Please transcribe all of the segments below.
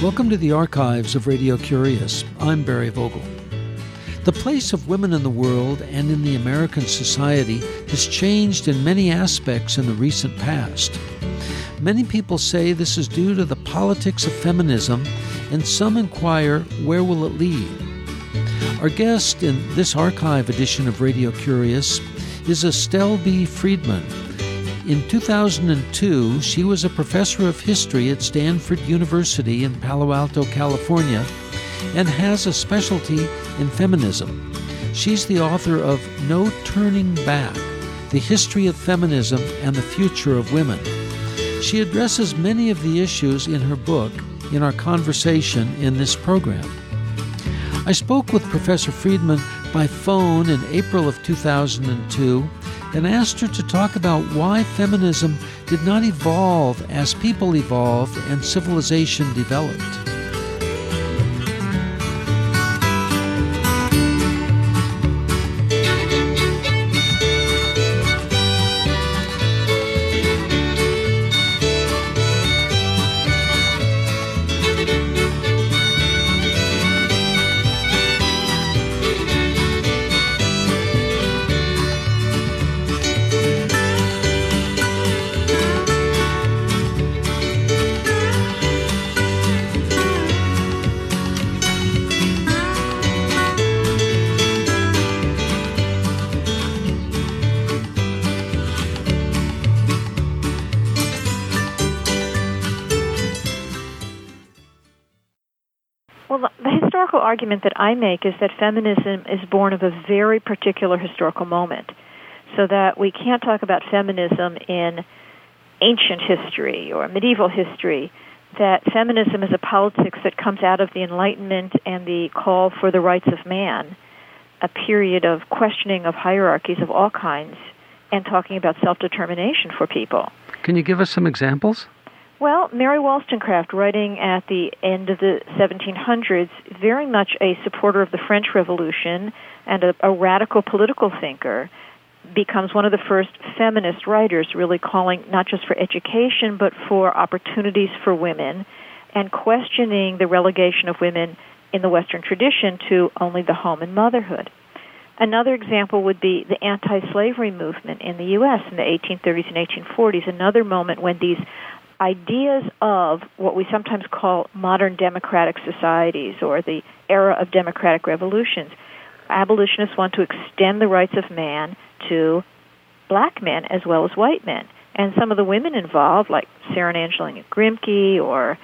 Welcome to the archives of Radio Curious. I'm Barry Vogel. The place of women in the world and in the American society has changed in many aspects in the recent past. Many people say this is due to the politics of feminism, and some inquire where will it lead? Our guest in this archive edition of Radio Curious is Estelle B. Freedman, in 2002, she was a professor of history at Stanford University in Palo Alto, California, and has a specialty in feminism. She's the author of No Turning Back The History of Feminism and the Future of Women. She addresses many of the issues in her book in our conversation in this program. I spoke with Professor Freedman by phone in April of 2002 and asked her to talk about why feminism did not evolve as people evolved and civilization developed. Argument that I make is that feminism is born of a very particular historical moment. So that we can't talk about feminism in ancient history or medieval history. That feminism is a politics that comes out of the Enlightenment and the call for the rights of man, a period of questioning of hierarchies of all kinds, and talking about self determination for people. Can you give us some examples? Well, Mary Wollstonecraft, writing at the end of the 1700s, very much a supporter of the French Revolution and a, a radical political thinker, becomes one of the first feminist writers, really calling not just for education, but for opportunities for women, and questioning the relegation of women in the Western tradition to only the home and motherhood. Another example would be the anti slavery movement in the U.S. in the 1830s and 1840s, another moment when these ideas of what we sometimes call modern democratic societies or the era of democratic revolutions. Abolitionists want to extend the rights of man to black men as well as white men. And some of the women involved, like Sarah Angelina Grimke or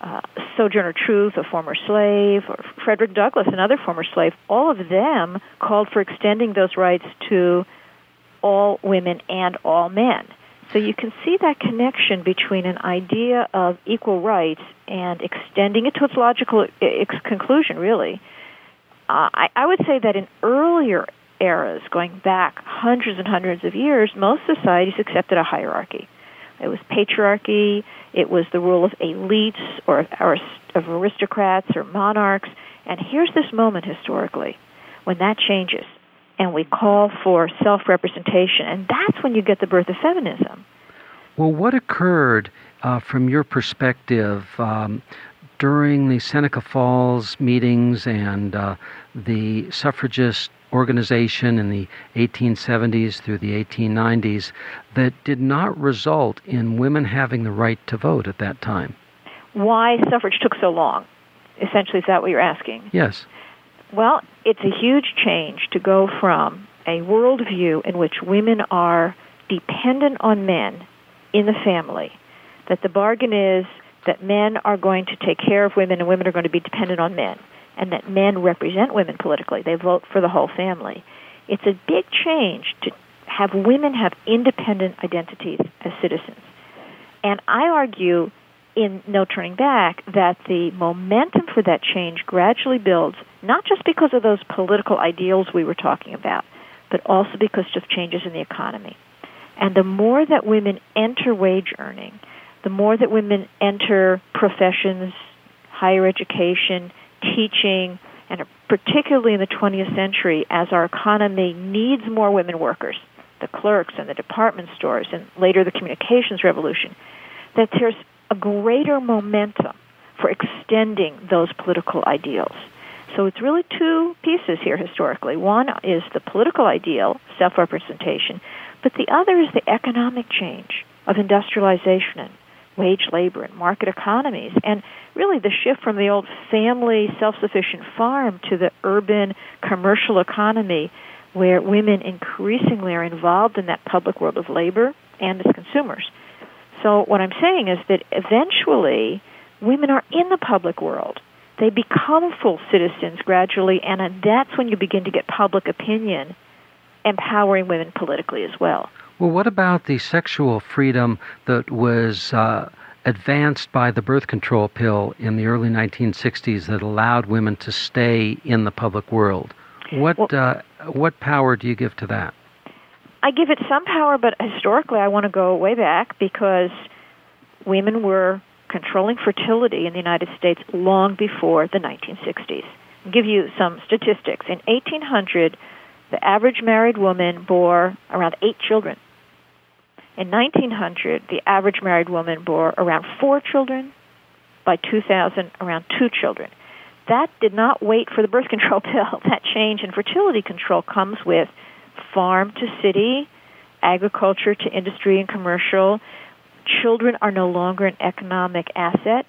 uh, Sojourner Truth, a former slave, or Frederick Douglass, another former slave, all of them called for extending those rights to all women and all men. So you can see that connection between an idea of equal rights and extending it to its logical ex- conclusion, really. Uh, I, I would say that in earlier eras, going back hundreds and hundreds of years, most societies accepted a hierarchy. It was patriarchy, it was the rule of elites or, or of aristocrats or monarchs. And here's this moment historically when that changes and we call for self representation. And that's when you get the birth of feminism. Well, what occurred uh, from your perspective um, during the Seneca Falls meetings and uh, the suffragist organization in the 1870s through the 1890s that did not result in women having the right to vote at that time? Why suffrage took so long? Essentially, is that what you're asking? Yes. Well, it's a huge change to go from a worldview in which women are dependent on men in the family, that the bargain is that men are going to take care of women and women are going to be dependent on men, and that men represent women politically. They vote for the whole family. It's a big change to have women have independent identities as citizens. And I argue in No Turning Back that the momentum for that change gradually builds, not just because of those political ideals we were talking about, but also because of changes in the economy. And the more that women enter wage earning, the more that women enter professions, higher education, teaching, and particularly in the 20th century, as our economy needs more women workers, the clerks and the department stores, and later the communications revolution, that there's a greater momentum for extending those political ideals. So it's really two pieces here historically. One is the political ideal, self representation, but the other is the economic change of industrialization and wage labor and market economies. And really the shift from the old family self sufficient farm to the urban commercial economy where women increasingly are involved in that public world of labor and as consumers. So what I'm saying is that eventually women are in the public world. They become full citizens gradually, and that's when you begin to get public opinion empowering women politically as well. Well, what about the sexual freedom that was uh, advanced by the birth control pill in the early 1960s that allowed women to stay in the public world? What well, uh, what power do you give to that? I give it some power, but historically, I want to go way back because women were controlling fertility in the United States long before the 1960s. I'll give you some statistics. In 1800, the average married woman bore around eight children. In 1900, the average married woman bore around four children. By 2000, around two children. That did not wait for the birth control pill. That change in fertility control comes with farm to city, agriculture to industry and commercial. Children are no longer an economic asset.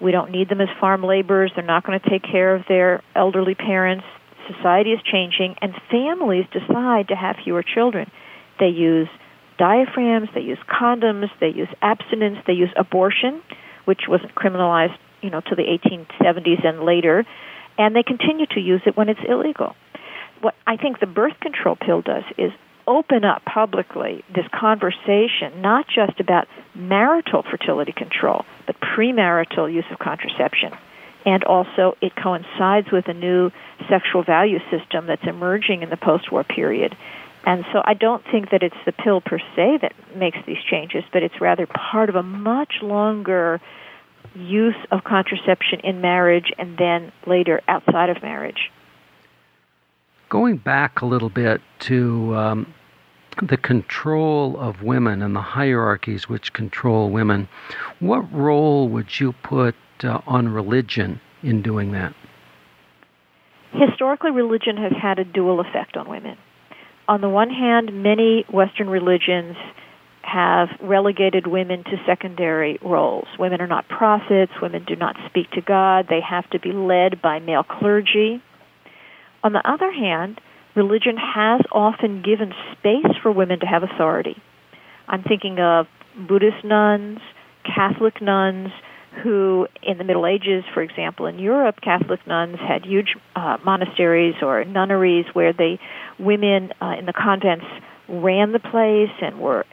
We don't need them as farm laborers. They're not going to take care of their elderly parents. Society is changing, and families decide to have fewer children. They use diaphragms, they use condoms, they use abstinence, they use abortion, which wasn't criminalized, you know, to the 1870s and later, and they continue to use it when it's illegal. What I think the birth control pill does is open up publicly this conversation, not just about marital fertility control, but premarital use of contraception. And also, it coincides with a new sexual value system that's emerging in the post war period and so I don't think that it's the pill per se that makes these changes, but it's rather part of a much longer use of contraception in marriage and then later outside of marriage. Going back a little bit to um, the control of women and the hierarchies which control women, what role would you put uh, on religion in doing that? Historically, religion has had a dual effect on women on the one hand, many Western religions have relegated women to secondary roles. Women are not prophets, women do not speak to God, they have to be led by male clergy. On the other hand, religion has often given space for women to have authority. I'm thinking of Buddhist nuns, Catholic nuns, who, in the Middle Ages, for example, in Europe, Catholic nuns had huge uh, monasteries or nunneries where the women uh, in the convents ran the place and were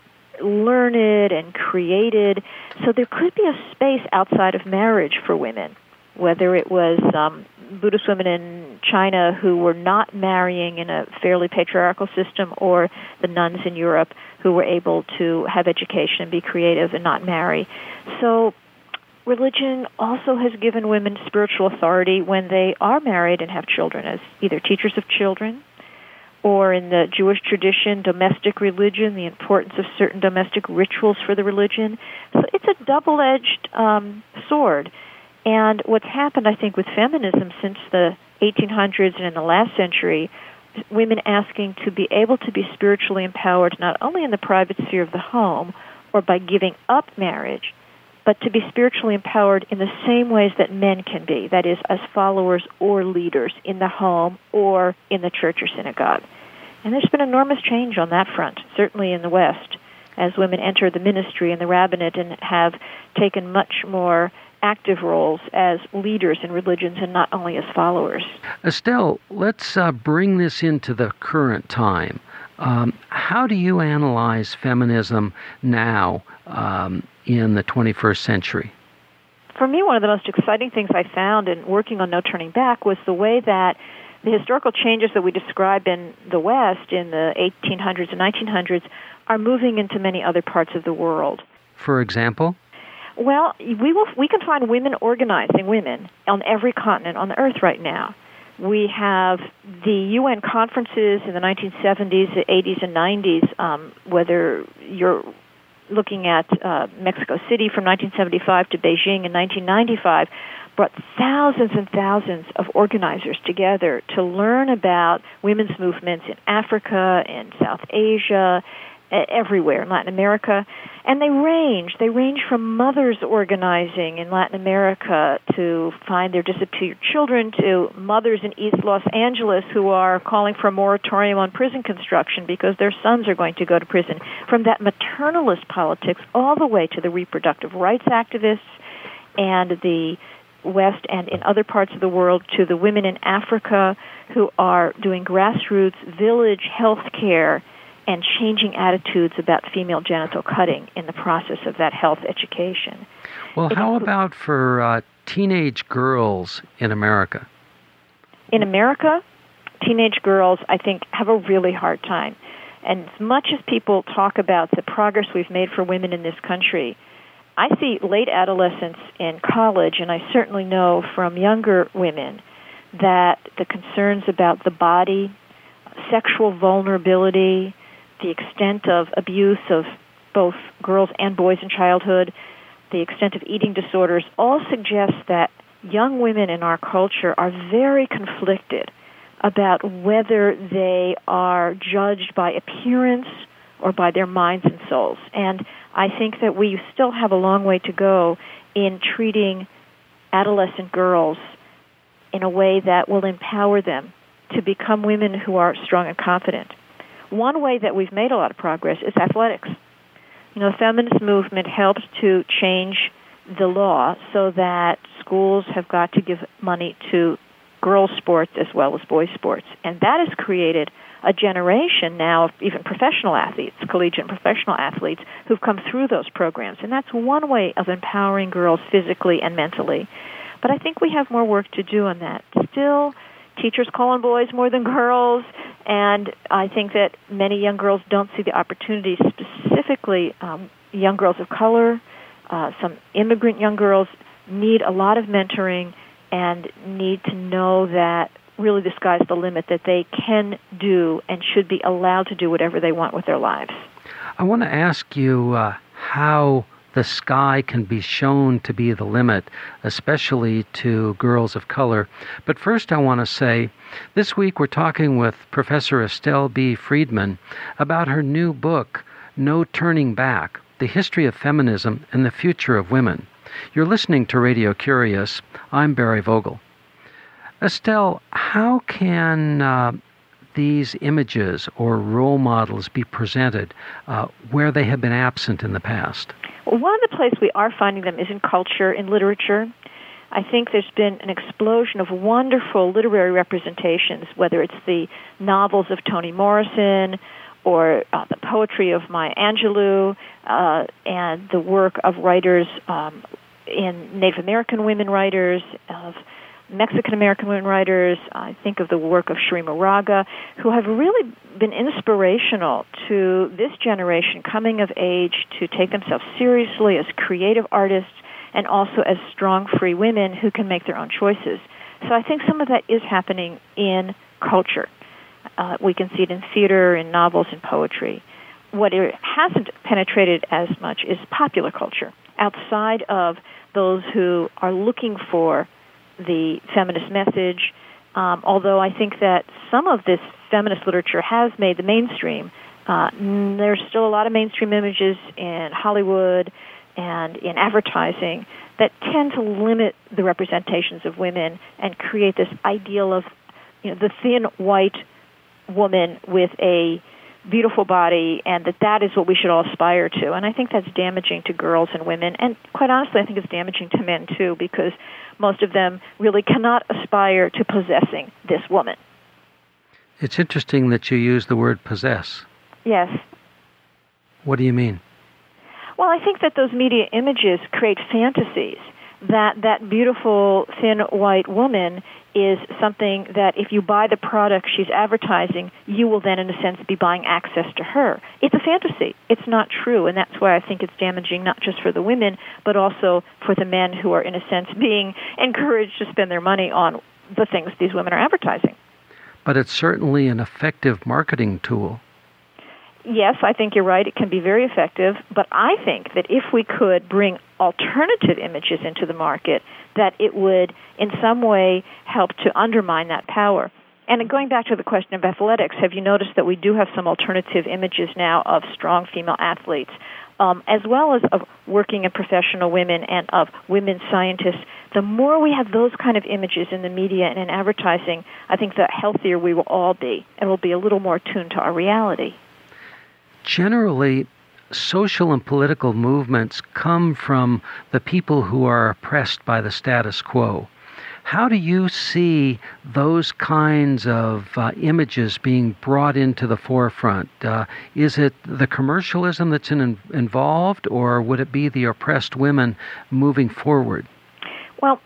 learned and created. So there could be a space outside of marriage for women, whether it was um, Buddhist women in China who were not marrying in a fairly patriarchal system, or the nuns in Europe who were able to have education and be creative and not marry. So religion also has given women spiritual authority when they are married and have children as either teachers of children or in the Jewish tradition, domestic religion, the importance of certain domestic rituals for the religion. So it's a double edged um, sword. And what's happened, I think, with feminism since the 1800s and in the last century, women asking to be able to be spiritually empowered not only in the private sphere of the home or by giving up marriage, but to be spiritually empowered in the same ways that men can be, that is, as followers or leaders in the home or in the church or synagogue. And there's been enormous change on that front, certainly in the West, as women enter the ministry and the rabbinate and have taken much more active roles as leaders in religions and not only as followers. Estelle, let's uh, bring this into the current time. Um, how do you analyze feminism now um, in the 21st century? For me, one of the most exciting things I found in working on No Turning Back was the way that the historical changes that we describe in the West in the 1800s and 1900s are moving into many other parts of the world. For example? Well, we will we can find women organizing women on every continent on the earth right now. We have the UN conferences in the 1970s, the 80s, and 90s, um, whether you're looking at uh, Mexico City from 1975 to Beijing in 1995, brought thousands and thousands of organizers together to learn about women's movements in Africa and South Asia everywhere in Latin America, and they range. They range from mothers organizing in Latin America to find their disappeared children to mothers in East Los Angeles who are calling for a moratorium on prison construction because their sons are going to go to prison. From that maternalist politics all the way to the reproductive rights activists and the West and in other parts of the world to the women in Africa who are doing grassroots village health care and changing attitudes about female genital cutting in the process of that health education. Well, how about for uh, teenage girls in America? In America, teenage girls, I think, have a really hard time. And as much as people talk about the progress we've made for women in this country, I see late adolescence in college, and I certainly know from younger women that the concerns about the body, sexual vulnerability, the extent of abuse of both girls and boys in childhood, the extent of eating disorders, all suggest that young women in our culture are very conflicted about whether they are judged by appearance or by their minds and souls. And I think that we still have a long way to go in treating adolescent girls in a way that will empower them to become women who are strong and confident. One way that we've made a lot of progress is athletics. You know, the feminist movement helped to change the law so that schools have got to give money to girls' sports as well as boys' sports. And that has created a generation now of even professional athletes, collegiate and professional athletes, who've come through those programs. And that's one way of empowering girls physically and mentally. But I think we have more work to do on that. Still, teachers call on boys more than girls, and I think that many young girls don't see the opportunities, specifically um, young girls of color, uh, some immigrant young girls need a lot of mentoring and need to know that really the sky's the limit, that they can do and should be allowed to do whatever they want with their lives. I want to ask you uh, how the sky can be shown to be the limit, especially to girls of color. But first, I want to say this week we're talking with Professor Estelle B. Freedman about her new book, No Turning Back The History of Feminism and the Future of Women. You're listening to Radio Curious. I'm Barry Vogel. Estelle, how can uh, these images or role models be presented uh, where they have been absent in the past? One of the places we are finding them is in culture, in literature. I think there's been an explosion of wonderful literary representations, whether it's the novels of Toni Morrison or uh, the poetry of Maya Angelou uh, and the work of writers um, in Native American women writers, of Mexican American women writers. I think of the work of Cherríe Moraga, who have really been inspirational to this generation coming of age to take themselves seriously as creative artists and also as strong, free women who can make their own choices. So I think some of that is happening in culture. Uh, we can see it in theater, in novels, in poetry. What it hasn't penetrated as much is popular culture outside of those who are looking for the feminist message. Um, although I think that some of this feminist literature has made the mainstream, uh, there's still a lot of mainstream images in Hollywood and in advertising that tend to limit the representations of women and create this ideal of you know the thin white woman with a beautiful body and that that is what we should all aspire to and i think that's damaging to girls and women and quite honestly i think it's damaging to men too because most of them really cannot aspire to possessing this woman. It's interesting that you use the word possess. Yes. What do you mean? Well, I think that those media images create fantasies that that beautiful thin white woman is something that if you buy the product she's advertising, you will then, in a sense, be buying access to her. It's a fantasy. It's not true, and that's why I think it's damaging not just for the women, but also for the men who are, in a sense, being encouraged to spend their money on the things these women are advertising. But it's certainly an effective marketing tool. Yes, I think you're right. It can be very effective. But I think that if we could bring alternative images into the market, that it would in some way help to undermine that power. And going back to the question of athletics, have you noticed that we do have some alternative images now of strong female athletes, um, as well as of working and professional women and of women scientists? The more we have those kind of images in the media and in advertising, I think the healthier we will all be, and we'll be a little more tuned to our reality. Generally, social and political movements come from the people who are oppressed by the status quo. How do you see those kinds of uh, images being brought into the forefront? Uh, is it the commercialism that's in, involved, or would it be the oppressed women moving forward? Well,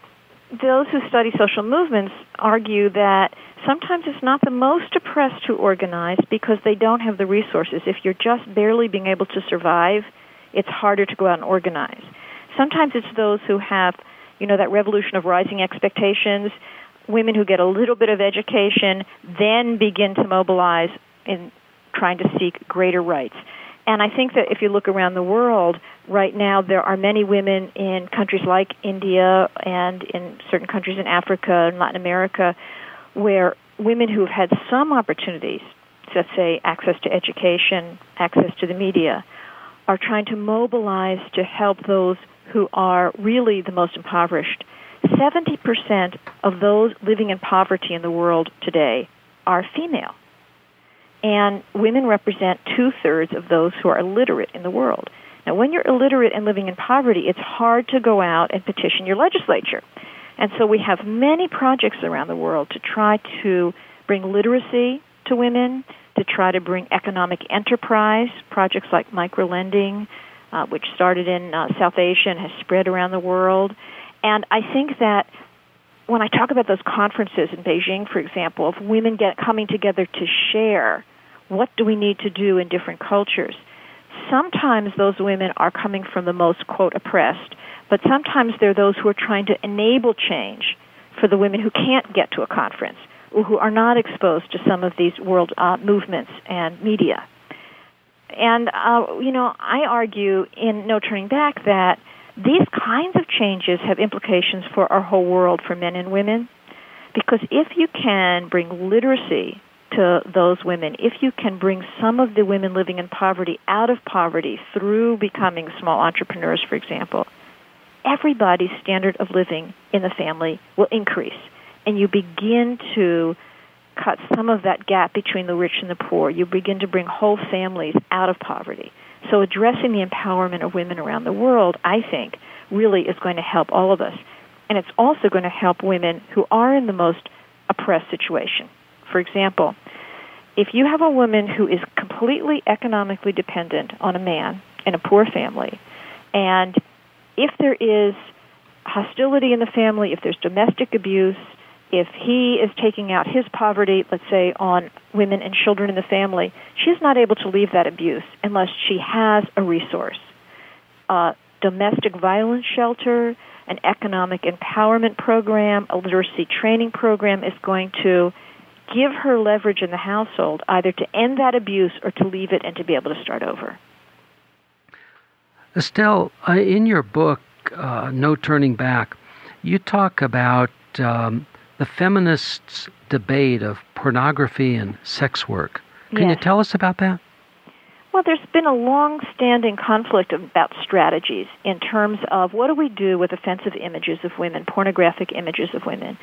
those who study social movements argue that sometimes it's not the most oppressed who organize because they don't have the resources. If you're just barely being able to survive, it's harder to go out and organize. Sometimes it's those who have you know, that revolution of rising expectations, women who get a little bit of education then begin to mobilize in trying to seek greater rights. And I think that if you look around the world, right now there are many women in countries like India and in certain countries in Africa and Latin America where women who have had some opportunities, let's say access to education, access to the media, are trying to mobilize to help those who are really the most impoverished. 70% of those living in poverty in the world today are female. And women represent two thirds of those who are illiterate in the world. Now, when you're illiterate and living in poverty, it's hard to go out and petition your legislature. And so we have many projects around the world to try to bring literacy to women, to try to bring economic enterprise, projects like microlending, uh, which started in uh, South Asia and has spread around the world. And I think that when I talk about those conferences in Beijing, for example, of women get coming together to share what do we need to do in different cultures, sometimes those women are coming from the most quote oppressed, but sometimes they're those who are trying to enable change for the women who can't get to a conference or who are not exposed to some of these world uh, movements and media. And, uh, you know, I argue in No Turning Back that these kinds of changes have implications for our whole world, for men and women. Because if you can bring literacy to those women, if you can bring some of the women living in poverty out of poverty through becoming small entrepreneurs, for example, everybody's standard of living in the family will increase. And you begin to cut some of that gap between the rich and the poor. You begin to bring whole families out of poverty. So addressing the empowerment of women around the world, I think, really is going to help all of us. And it's also going to help women who are in the most oppressed situation. For example, if you have a woman who is completely economically dependent on a man in a poor family, and if there is hostility in the family, if there's domestic abuse, if he is taking out his poverty, let's say, on women and children in the family, she's not able to leave that abuse unless she has a resource. A domestic violence shelter, an economic empowerment program, a literacy training program is going to give her leverage in the household either to end that abuse or to leave it and to be able to start over. Estelle, uh, in your book, uh, No Turning Back, you talk about um, the feminists' debate of pornography and sex work. Can yes. you tell us about that? Well, there's been a long-standing conflict about strategies in terms of what do we do with offensive images of women, pornographic images of women.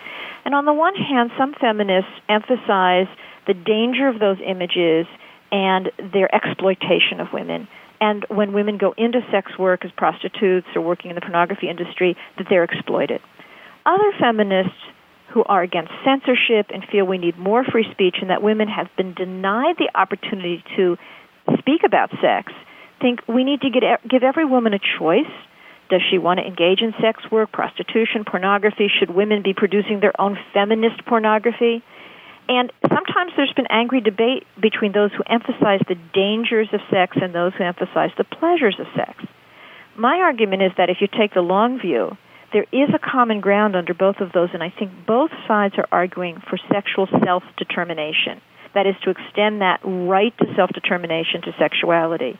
And on the one hand, some feminists emphasize the danger of those images and their exploitation of women. And when women go into sex work as prostitutes or working in the pornography industry, that they're exploited. Other feminists who are against censorship and feel we need more free speech and that women have been denied the opportunity to speak about sex think we need to get, give every woman a choice. Does she want to engage in sex work, prostitution, pornography? Should women be producing their own feminist pornography? And sometimes there's been angry debate between those who emphasize the dangers of sex and those who emphasize the pleasures of sex. My argument is that if you take the long view, there is a common ground under both of those, and I think both sides are arguing for sexual self determination. That is, to extend that right to self determination to sexuality.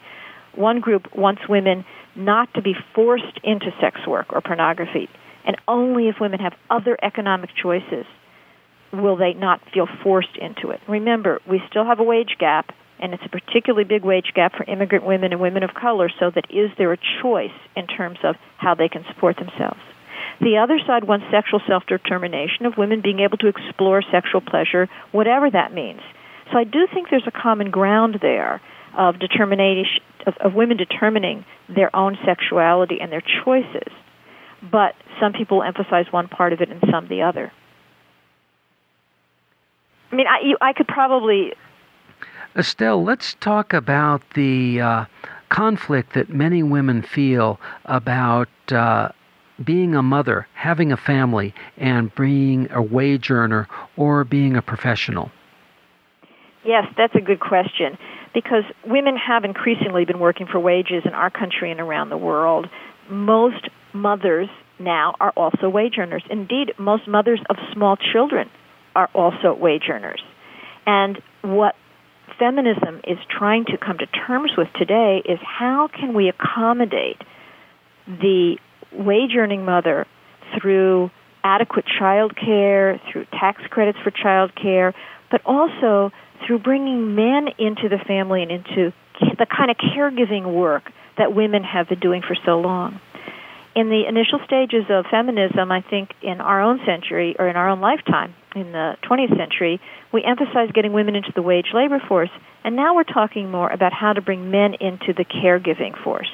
One group wants women not to be forced into sex work or pornography, and only if women have other economic choices will they not feel forced into it. Remember, we still have a wage gap, and it's a particularly big wage gap for immigrant women and women of color, so that is there a choice in terms of how they can support themselves? The other side wants sexual self determination of women being able to explore sexual pleasure, whatever that means. So I do think there's a common ground there of determination of, of women determining their own sexuality and their choices. But some people emphasize one part of it and some the other. I mean, I, you, I could probably. Estelle, let's talk about the uh, conflict that many women feel about uh, being a mother, having a family, and being a wage earner or being a professional. Yes, that's a good question because women have increasingly been working for wages in our country and around the world. Most mothers now are also wage earners. Indeed, most mothers of small children are also wage earners. And what feminism is trying to come to terms with today is how can we accommodate the wage earning mother through adequate child care, through tax credits for child care, but also through bringing men into the family and into the kind of caregiving work that women have been doing for so long. In the initial stages of feminism, I think in our own century or in our own lifetime, in the 20th century, we emphasized getting women into the wage labor force, and now we're talking more about how to bring men into the caregiving force.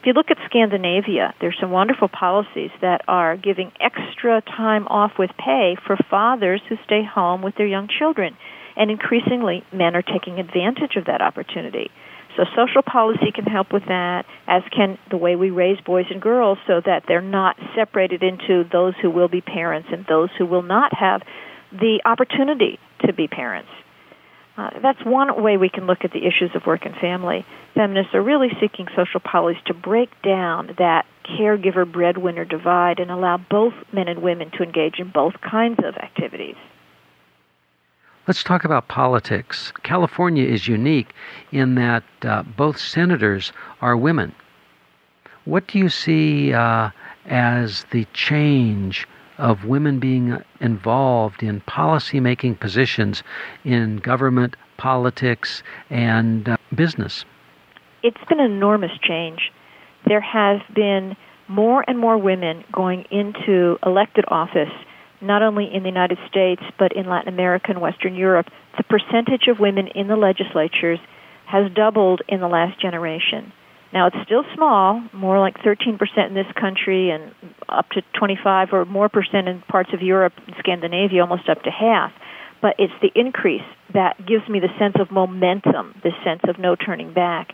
If you look at Scandinavia, there's some wonderful policies that are giving extra time off with pay for fathers who stay home with their young children. And increasingly, men are taking advantage of that opportunity. So social policy can help with that, as can the way we raise boys and girls so that they're not separated into those who will be parents and those who will not have the opportunity to be parents. Uh, that's one way we can look at the issues of work and family. Feminists are really seeking social policy to break down that caregiver breadwinner divide and allow both men and women to engage in both kinds of activities. Let's talk about politics. California is unique in that uh, both senators are women. What do you see uh, as the change of women being involved in policy making positions in government, politics, and uh, business? It's been an enormous change. There has been more and more women going into elected office not only in the United States but in Latin America and Western Europe, the percentage of women in the legislatures has doubled in the last generation. Now it's still small, more like 13% in this country and up to 25 or more percent in parts of Europe and Scandinavia, almost up to half. But it's the increase that gives me the sense of momentum, this sense of no turning back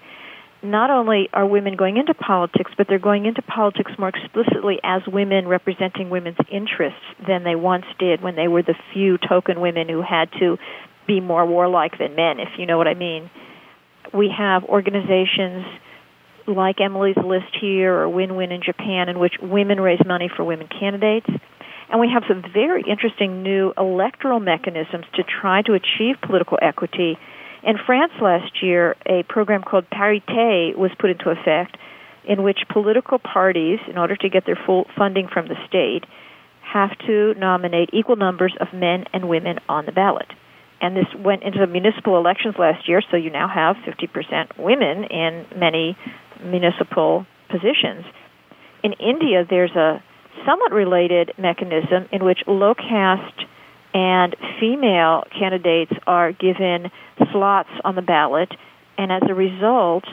not only are women going into politics, but they're going into politics more explicitly as women representing women's interests than they once did when they were the few token women who had to be more warlike than men, if you know what I mean. We have organizations like Emily's List here or Win Win in Japan in which women raise money for women candidates. And we have some very interesting new electoral mechanisms to try to achieve political equity in France last year, a program called Parité was put into effect in which political parties, in order to get their full funding from the state, have to nominate equal numbers of men and women on the ballot. And this went into the municipal elections last year, so you now have 50% women in many municipal positions. In India, there's a somewhat related mechanism in which low caste and female candidates are given slots on the ballot, and as a result,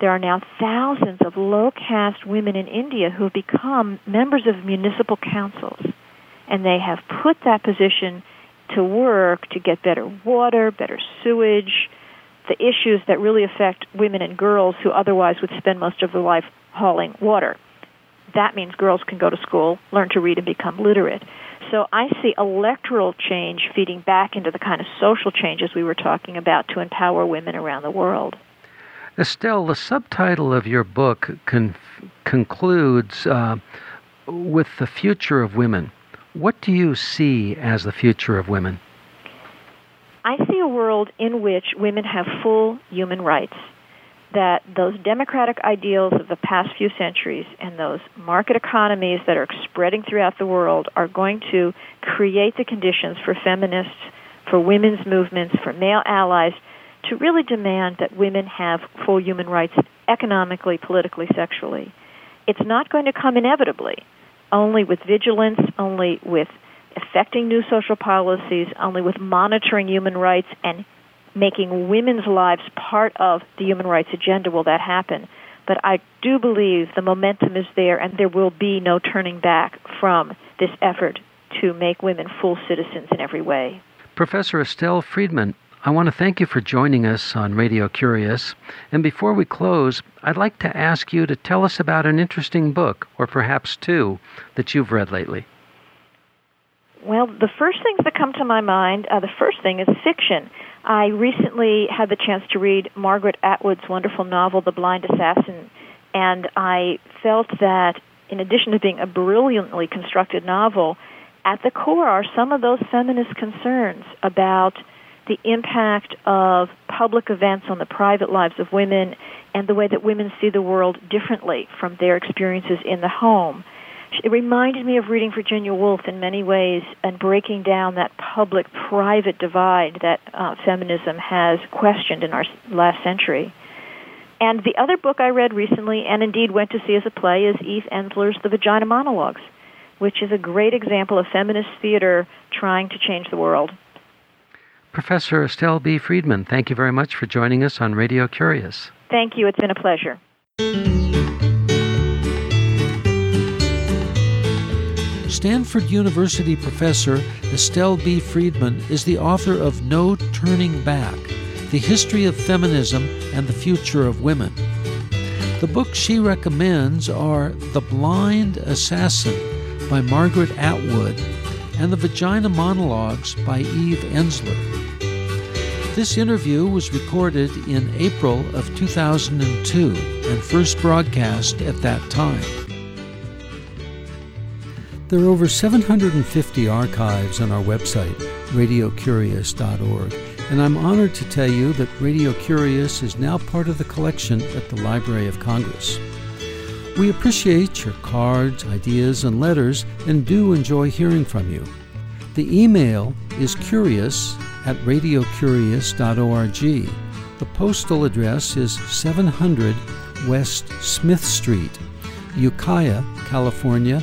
there are now thousands of low caste women in India who have become members of municipal councils. And they have put that position to work to get better water, better sewage, the issues that really affect women and girls who otherwise would spend most of their life hauling water. That means girls can go to school, learn to read, and become literate. So I see electoral change feeding back into the kind of social changes we were talking about to empower women around the world. Estelle, the subtitle of your book con- concludes uh, with the future of women, what do you see as the future of women? I see a world in which women have full human rights. That those democratic ideals of the past few centuries and those market economies that are spreading throughout the world are going to create the conditions for feminists, for women's movements, for male allies to really demand that women have full human rights economically, politically, sexually. It's not going to come inevitably, only with vigilance, only with affecting new social policies, only with monitoring human rights and making women's lives part of the human rights agenda will that happen. But I do believe the momentum is there and there will be no turning back from this effort to make women full citizens in every way. Professor Estelle Freedman, I want to thank you for joining us on Radio Curious. And before we close, I'd like to ask you to tell us about an interesting book, or perhaps two, that you've read lately. Well, the first things that come to my mind, uh, the first thing is fiction. I recently had the chance to read Margaret Atwood's wonderful novel, The Blind Assassin, and I felt that in addition to being a brilliantly constructed novel, at the core are some of those feminist concerns about the impact of public events on the private lives of women and the way that women see the world differently from their experiences in the home. It reminded me of reading Virginia Woolf in many ways and breaking down that public private divide that uh, feminism has questioned in our last century. And the other book I read recently, and indeed went to see as a play, is Eve Ensler's The Vagina Monologues, which is a great example of feminist theater trying to change the world. Professor Estelle B. Freedman, thank you very much for joining us on Radio Curious. Thank you. It's been a pleasure. Stanford University professor Estelle B. Freedman is the author of No Turning Back The History of Feminism and the Future of Women. The books she recommends are The Blind Assassin by Margaret Atwood and The Vagina Monologues by Eve Ensler. This interview was recorded in April of 2002 and first broadcast at that time. There are over 750 archives on our website, radiocurious.org, and I'm honored to tell you that Radio Curious is now part of the collection at the Library of Congress. We appreciate your cards, ideas, and letters and do enjoy hearing from you. The email is curious at radiocurious.org. The postal address is 700 West Smith Street, Ukiah, California